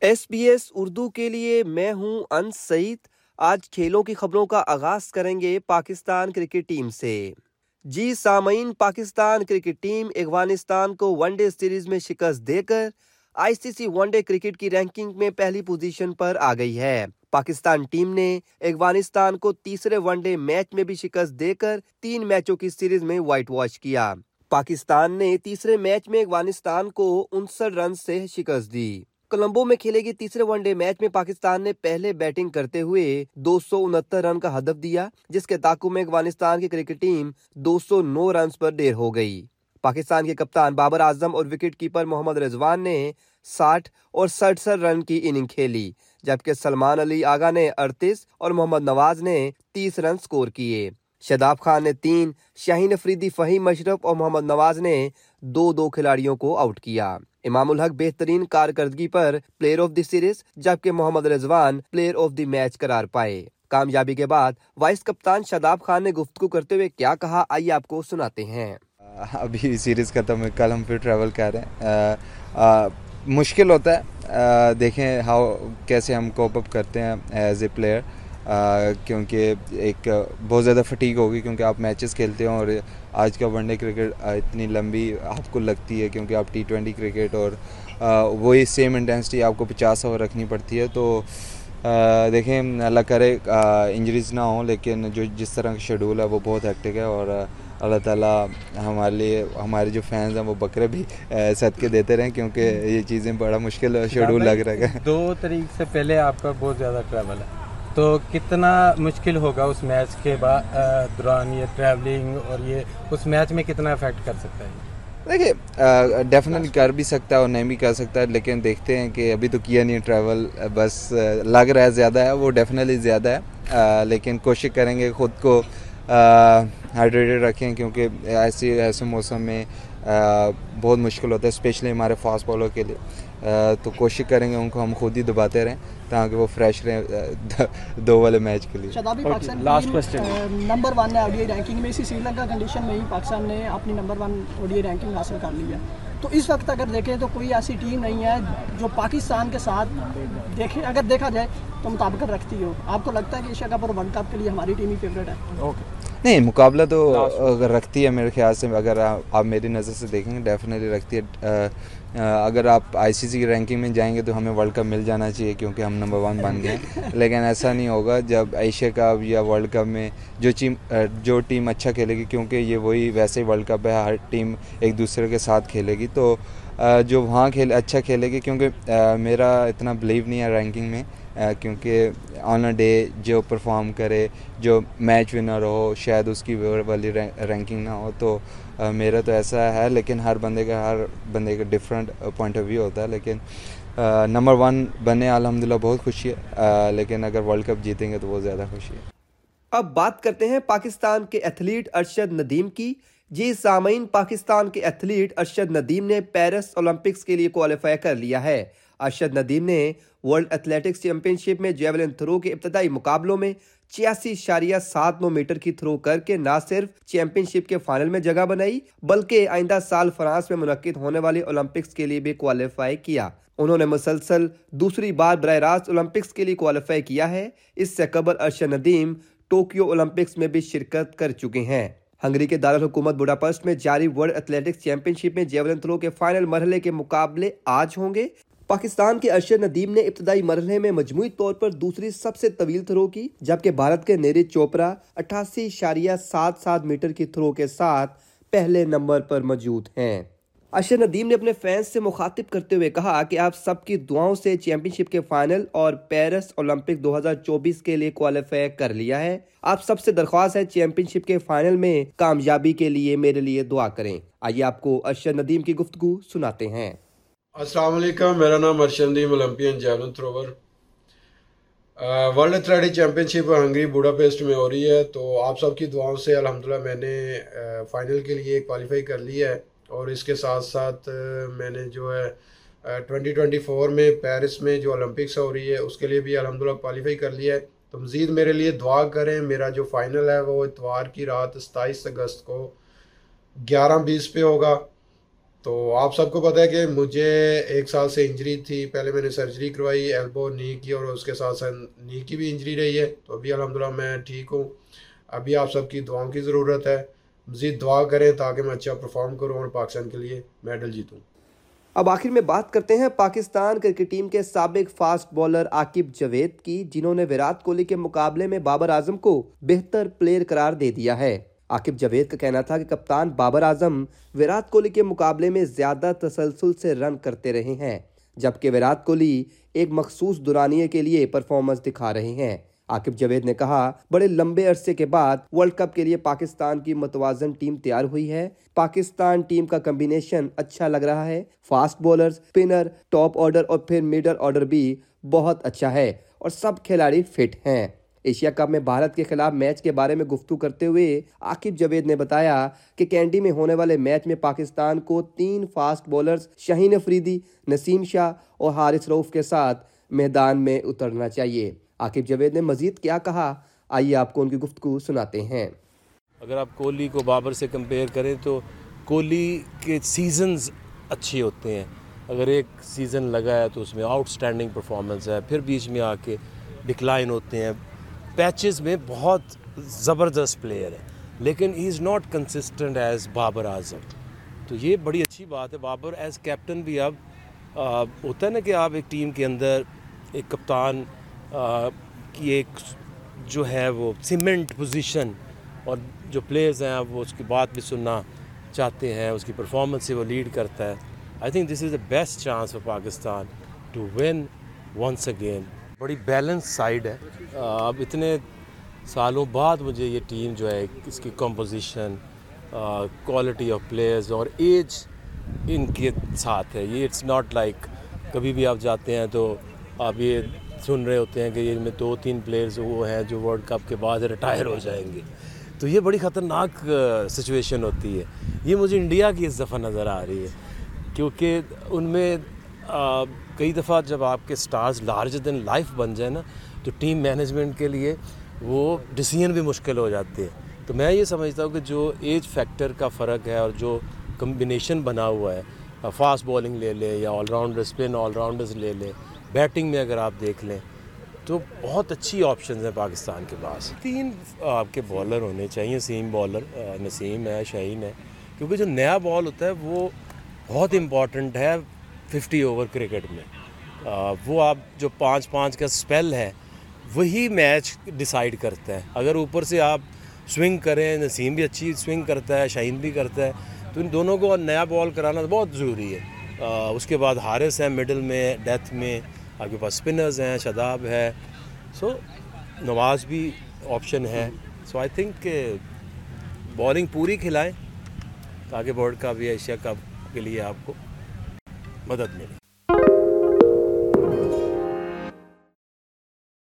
S B S Urdu کے لیے میں ہوں انس سعید۔ آج کھیلوں کی خبروں کا آغاز کریں گے پاکستان کرکٹ ٹیم سے۔ جی سامعین، پاکستان کرکٹ ٹیم افغانستان کو ون ڈے سیریز میں شکست دے کر I C C one day cricket کی رینکنگ میں پہلی پوزیشن پر آ گئی ہے۔ پاکستان ٹیم نے افغانستان کو تیسرے ون ڈے میچ میں بھی شکست دے کر تین میچوں کی سیریز میں وائٹ واش کیا۔ پاکستان نے تیسرے میچ میں افغانستان کو انسٹھ رن سے شکست دی۔ کولمبو میں کھیلے گی تیسرے ون ڈے میچ میں پاکستان نے پہلے بیٹنگ کرتے ہوئے دو سو انہتر رن کا ہدف دیا، جس کے تعاقب میں افغانستان کی کرکٹ ٹیم دو سو نو رنز پر دیر ہو گئی۔ پاکستان کے کپتان بابر اعظم اور وکٹ کیپر محمد رضوان نے ساٹھ اور سڑسٹھ رن کی اننگ کھیلی، جبکہ سلمان علی آگا نے اڑتیس اور محمد نواز نے تیس رن سکور کیے۔ شداب خان نے تین، شاہین افریدی، فہیم مشرف اور محمد نواز نے دو دو کھلاڑیوں کو آؤٹ کیا۔ امام الحق بہترین کارکردگی پر پلیئر آف دی سیریز جبکہ Muhammad Rizwan player of the match قرار پائے۔ کامیابی کے بعد وائس کپتان شداب خان نے گفتگو کرتے ہوئے کیا کہا، آئیے آپ کو سناتے ہیں۔ ابھی سیریز ختم ہے کل ہم پھر ٹریول کر رہے ہیں۔ مشکل ہوتا ہے۔ دیکھیں ہاؤ کیسے ہم کوپ اپ کرتے ہیں ایز اے پلیئر کیونکہ ایک بہت زیادہ فٹیک ہوگی کیونکہ آپ میچز کھیلتے ہیں اور آج کا ون ڈے کرکٹ اتنی لمبی آپ کو لگتی ہے کیونکہ آپ ٹی ٹوینٹی کرکٹ اور وہی سیم انٹینسٹی آپ کو پچاس اوور رکھنی پڑتی ہے تو دیکھیں اللہ کرے انجریز نہ ہوں لیکن جو جس طرح کا شیڈول ہے وہ بہت ہیکٹک ہے اور اللہ تعالیٰ ہمارے لیے ہمارے جو فینز ہیں وہ بکرے بھی صدقے کے دیتے رہیں کیونکہ یہ چیزیں بڑا مشکل شیڈول لگ رہا ہے۔ دو طریق سے پہلے آپ کا بہت زیادہ ٹریول ہے۔ تو کتنا مشکل ہوگا اس میچ کے بعد دوران یہ ٹریولنگ اور یہ اس میچ میں کتنا افیکٹ کر سکتا ہے؟ دیکھیے ڈیفینیٹلی کر بھی سکتا ہے اور نہیں بھی کر سکتا ہے لیکن دیکھتے ہیں کہ ابھی تو کیا نہیں ٹریول بس لگ رہا ہے زیادہ ہے، وہ ڈیفینیٹلی زیادہ ہے لیکن کوشش کریں گے خود کو ہائیڈریٹڈ رکھیں، کیونکہ ایسی ایسے موسم میں بہت مشکل ہوتا ہے اسپیشلی ہمارے فاسٹ بالر کے لیے تو کوشش کریں گے ان کو ہم خود ہی دباتے رہیں۔ تاکہ وہ فریش رہیں دو والے میچ کے لیے۔ لاسٹ کوشچن نمبر ون ہے اوڈی رینکنگ میں اسی سری لنکا کنڈیشن میں ہی پاکستان نے اپنی نمبر ون اوڈی رینکنگ حاصل کر لی ہے۔ تو اس وقت اگر دیکھیں تو کوئی ایسی ٹیم نہیں ہے جو پاکستان کے ساتھ دیکھیں اگر دیکھا جائے تو مطابقت رکھتی ہو۔ آپ کو لگتا ہے کہ ایشیا کپ اور ورلڈ کپ کے لیے ہماری ٹیم ہی فیوریٹ ہے؟ اوکے نہیں مقابلہ تو اگر رکھتی ہے میرے خیال سے اگر آپ میری نظر سے دیکھیں گے ڈیفینیٹلی رکھتی ہے۔ اگر آپ آئی سی سی کی رینکنگ میں جائیں گے تو ہمیں ورلڈ کپ مل جانا چاہیے کیونکہ ہم نمبر ون بن گئے۔ لیکن ایسا نہیں ہوگا جب ایشیا کپ یا ورلڈ کپ میں جو ٹیم جو ٹیم اچھا کھیلے گی کیونکہ یہ وہی ویسے ہی ورلڈ کپ ہے ہر ٹیم ایک دوسرے کے ساتھ کھیلے گی۔ تو جو وہاں کھیل اچھا کھیلے گی کیونکہ میرا اتنا بلیو نہیں ہے رینکنگ میں۔ کیونکہ آن اے ڈے جو پرفارم کرے، جو میچ ونر ہو، شاید اس کی والی رینکنگ نہ ہو، تو میرا تو ایسا ہے، لیکن ہر بندے کا، ہر بندے کا ڈفرینٹ پوائنٹ آف ویو ہوتا ہے، لیکن نمبر ون بنے الحمد للہ بہت خوشی ہے لیکن اگر ورلڈ کپ جیتیں گے تو بہت زیادہ خوشی ہے۔ اب بات کرتے ہیں پاکستان کے ایتھلیٹ ارشد ندیم کی۔ جی سامعین، پاکستان کے ایتھلیٹ ارشد ندیم نے پیرس اولمپکس کے لیے کوالیفائی کر لیا ہے۔ ارشد ندیم نے ورلڈ ایتھلیٹکس چیمپئن شپ میں جیولن تھرو کے ابتدائی مقابلوں میں چیاسی اشاریہ سات نو میٹر کی تھرو کر کے نہ صرف چیمپئن شپ کے فائنل میں جگہ بنائی، بلکہ آئندہ سال فرانس میں منعقد ہونے والی اولمپکس کے لیے بھی کوالیفائی کیا۔ انہوں نے مسلسل دوسری بار براہ راست اولمپکس کے لیے کوالیفائی کیا ہے۔ اس سے قبل ارشد ندیم ٹوکیو اولمپکس میں بھی شرکت کر چکے ہیں۔ ہنگری کے دارالحکومت بوڈاپسٹ میں جاری ورلڈ ایتھلیٹکس چیمپئن شپ میں جیولن تھرو کے فائنل مرحلے کے مقابلے آج ہوں گے۔ پاکستان کے ارشد ندیم نے ابتدائی مرحلے میں مجموعی طور پر دوسری سب سے طویل تھرو کی، جبکہ بھارت کے نیری چوپرا اٹھاسی اشاریہ سات سات میٹر کی تھرو کے ساتھ پہلے نمبر پر موجود ہیں۔ ارشد ندیم نے اپنے فینس سے مخاطب کرتے ہوئے کہا کہ آپ سب کی دعاؤں سے چیمپئن شپ کے فائنل اور پیرس اولمپک دو ہزار چوبیس کے لیے کوالیفائی کر لیا ہے۔ آپ سب سے درخواست ہے چیمپئن شپ کے فائنل میں کامیابی کے لیے میرے لیے دعا کریں۔ آئیے آپ کو ارشد ندیم کی گفتگو سناتے ہیں۔ السلام علیکم، میرا نام ارشندیم Olympian javelin تھروور world athletic champion شپ ہنگری بوڈا پیسٹ میں ہو رہی ہے، تو آپ سب کی دعاؤں سے الحمدللہ میں نے فائنل کے لیے کوالیفائی کر لی ہے، اور اس کے ساتھ ساتھ میں نے جو ہے ٹوینٹی ٹوینٹی فور میں پیرس میں جو اولمپکس ہو رہی ہے، اس کے لیے بھی الحمدللہ کوالیفائی کر لیا ہے۔ تو مزید میرے لیے دعا کریں، میرا جو فائنل ہے، وہ اتوار کی رات ستائیس اگست کو گیارہ بیس پہ ہوگا۔ تو آپ سب کو پتہ ہے کہ مجھے ایک سال سے انجری تھی، پہلے میں نے سرجری کروائی ایلبو نی کی اور اس کے ساتھ ساتھ نی کی بھی انجری رہی ہے۔ تو ابھی الحمدللہ میں ٹھیک ہوں۔ ابھی آپ سب کی دعاؤں کی ضرورت ہے۔ مزید دعا کریں تاکہ میں اچھا پرفارم کروں اور پاکستان کے لیے میڈل جیتوں۔ اب آخر میں بات کرتے ہیں پاکستان کرکٹ ٹیم کے سابق فاسٹ بولر عاقب جوید کی، جنہوں نے ویرات کوہلی کے مقابلے میں بابر اعظم کو بہتر پلیئر قرار دے دیا ہے۔ عاقب جوید کا کہنا تھا کہ کپتان بابر اعظم ویرات کوہلی کے مقابلے میں زیادہ تسلسل سے رن کرتے رہے ہیں، جبکہ ویرات کوہلی ایک مخصوص دورانیے کے لیے پرفارمنس دکھا رہے ہیں۔ عاقب جوید نے کہا، بڑے لمبے عرصے کے بعد ورلڈ کپ کے لیے پاکستان کی متوازن ٹیم تیار ہوئی ہے۔ پاکستان ٹیم کا کمبینیشن اچھا لگ رہا ہے۔ Fast bowler spinner top order اور پھر میڈل آرڈر بھی بہت اچھا ہے اور سب کھلاڑی فٹ ہیں۔ ایشیا کپ میں بھارت کے خلاف میچ کے بارے میں گفتگو کرتے ہوئے عاقب جوید نے بتایا کہ کینڈی میں ہونے والے میچ میں پاکستان کو تین فاسٹ بولرز شہین افریدی، نسیم شاہ اور حارث روف کے ساتھ میدان میں اترنا چاہیے۔ عاقب جوید نے مزید کیا کہا؟ آئیے آپ کو ان کی گفتگو سناتے ہیں۔ اگر آپ کوہلی کو بابر سے کمپیئر کریں تو کوہلی کے سیزنز اچھے ہوتے ہیں۔ اگر ایک سیزن لگا ہے تو اس میں آؤٹ سٹینڈنگ پرفارمنس ہے، پھر بیچ میں آ کے ڈکلائن ہوتے ہیں۔ پیچز میں بہت زبردست پلیئر ہے، لیکن he is not consistent as Babar Azam. تو یہ بڑی اچھی بات ہے، بابر ایز کیپٹن بھی اب ہوتا ہے نا کہ آپ ایک ٹیم کے اندر ایک کپتان کی ایک جو ہے وہ سیمنٹ پوزیشن اور جو پلیئرز ہیں، وہ اس کی بات بھی سننا چاہتے ہیں، اس کی پرفارمنس سے وہ لیڈ کرتا ہے۔ I think this is the best chance for Pakistan to win once again بڑی بیلنس سائڈ ہے۔ اب اتنے سالوں بعد مجھے یہ ٹیم جو ہے، اس کی کمپوزیشن کوالٹی آف پلیئرز اور ایج ان کے ساتھ ہے۔ یہ اٹس ناٹ لائک کبھی بھی آپ جاتے ہیں تو آپ یہ سن رہے ہوتے ہیں کہ یہ میں دو تین پلیئرز وہ ہیں جو ورلڈ کپ کے بعد ریٹائر ہو جائیں گے۔ تو یہ بڑی خطرناک سچویشن ہوتی ہے۔ یہ مجھے انڈیا کی اس دفعہ نظر آ رہی ہے۔ کیونکہ ان میں کئی دفعہ جب آپ کے سٹارز لارج دین لائف بن جائیں نا، تو ٹیم مینجمنٹ کے لیے وہ ڈسیزن بھی مشکل ہو جاتی ہے۔ تو میں یہ سمجھتا ہوں کہ جو ایج فیکٹر کا فرق ہے اور جو کمبینیشن بنا ہوا ہے فاسٹ بولنگ لے لیں یا all rounder spin all rounders لے لیں بیٹنگ میں اگر آپ دیکھ لیں، تو بہت اچھی آپشنز ہیں پاکستان کے پاس۔ تین آپ کے بالر ہونے چاہیے، سیم بالر نسیم ہے شہین ہے۔ کیونکہ جو نیا بال ہوتا ہے، وہ بہت امپورٹنٹ ہے۔ ففٹی اوور کرکٹ میں۔ وہ آپ جو پانچ پانچ کا اسپیل ہے، وہی میچ ڈیسائیڈ کرتا ہے۔ اگر اوپر سے آپ سوئنگ کریں، نسیم بھی اچھی سوئنگ کرتا ہے شہین بھی کرتا ہے، تو ان دونوں کو نیا بال کرانا بہت ضروری ہے۔ اس کے بعد حارث ہے مڈل میں ڈیتھ میں، آپ کے پاس اسپنرز ہیں شداب ہے۔ سو نواز بھی آپشن ہے۔ سو آئی تھنک کہ بالنگ پوری کھلائیں تاکہ ورلڈ کپ یا ایشیا کپ کے لیے آپ کو مدد ملے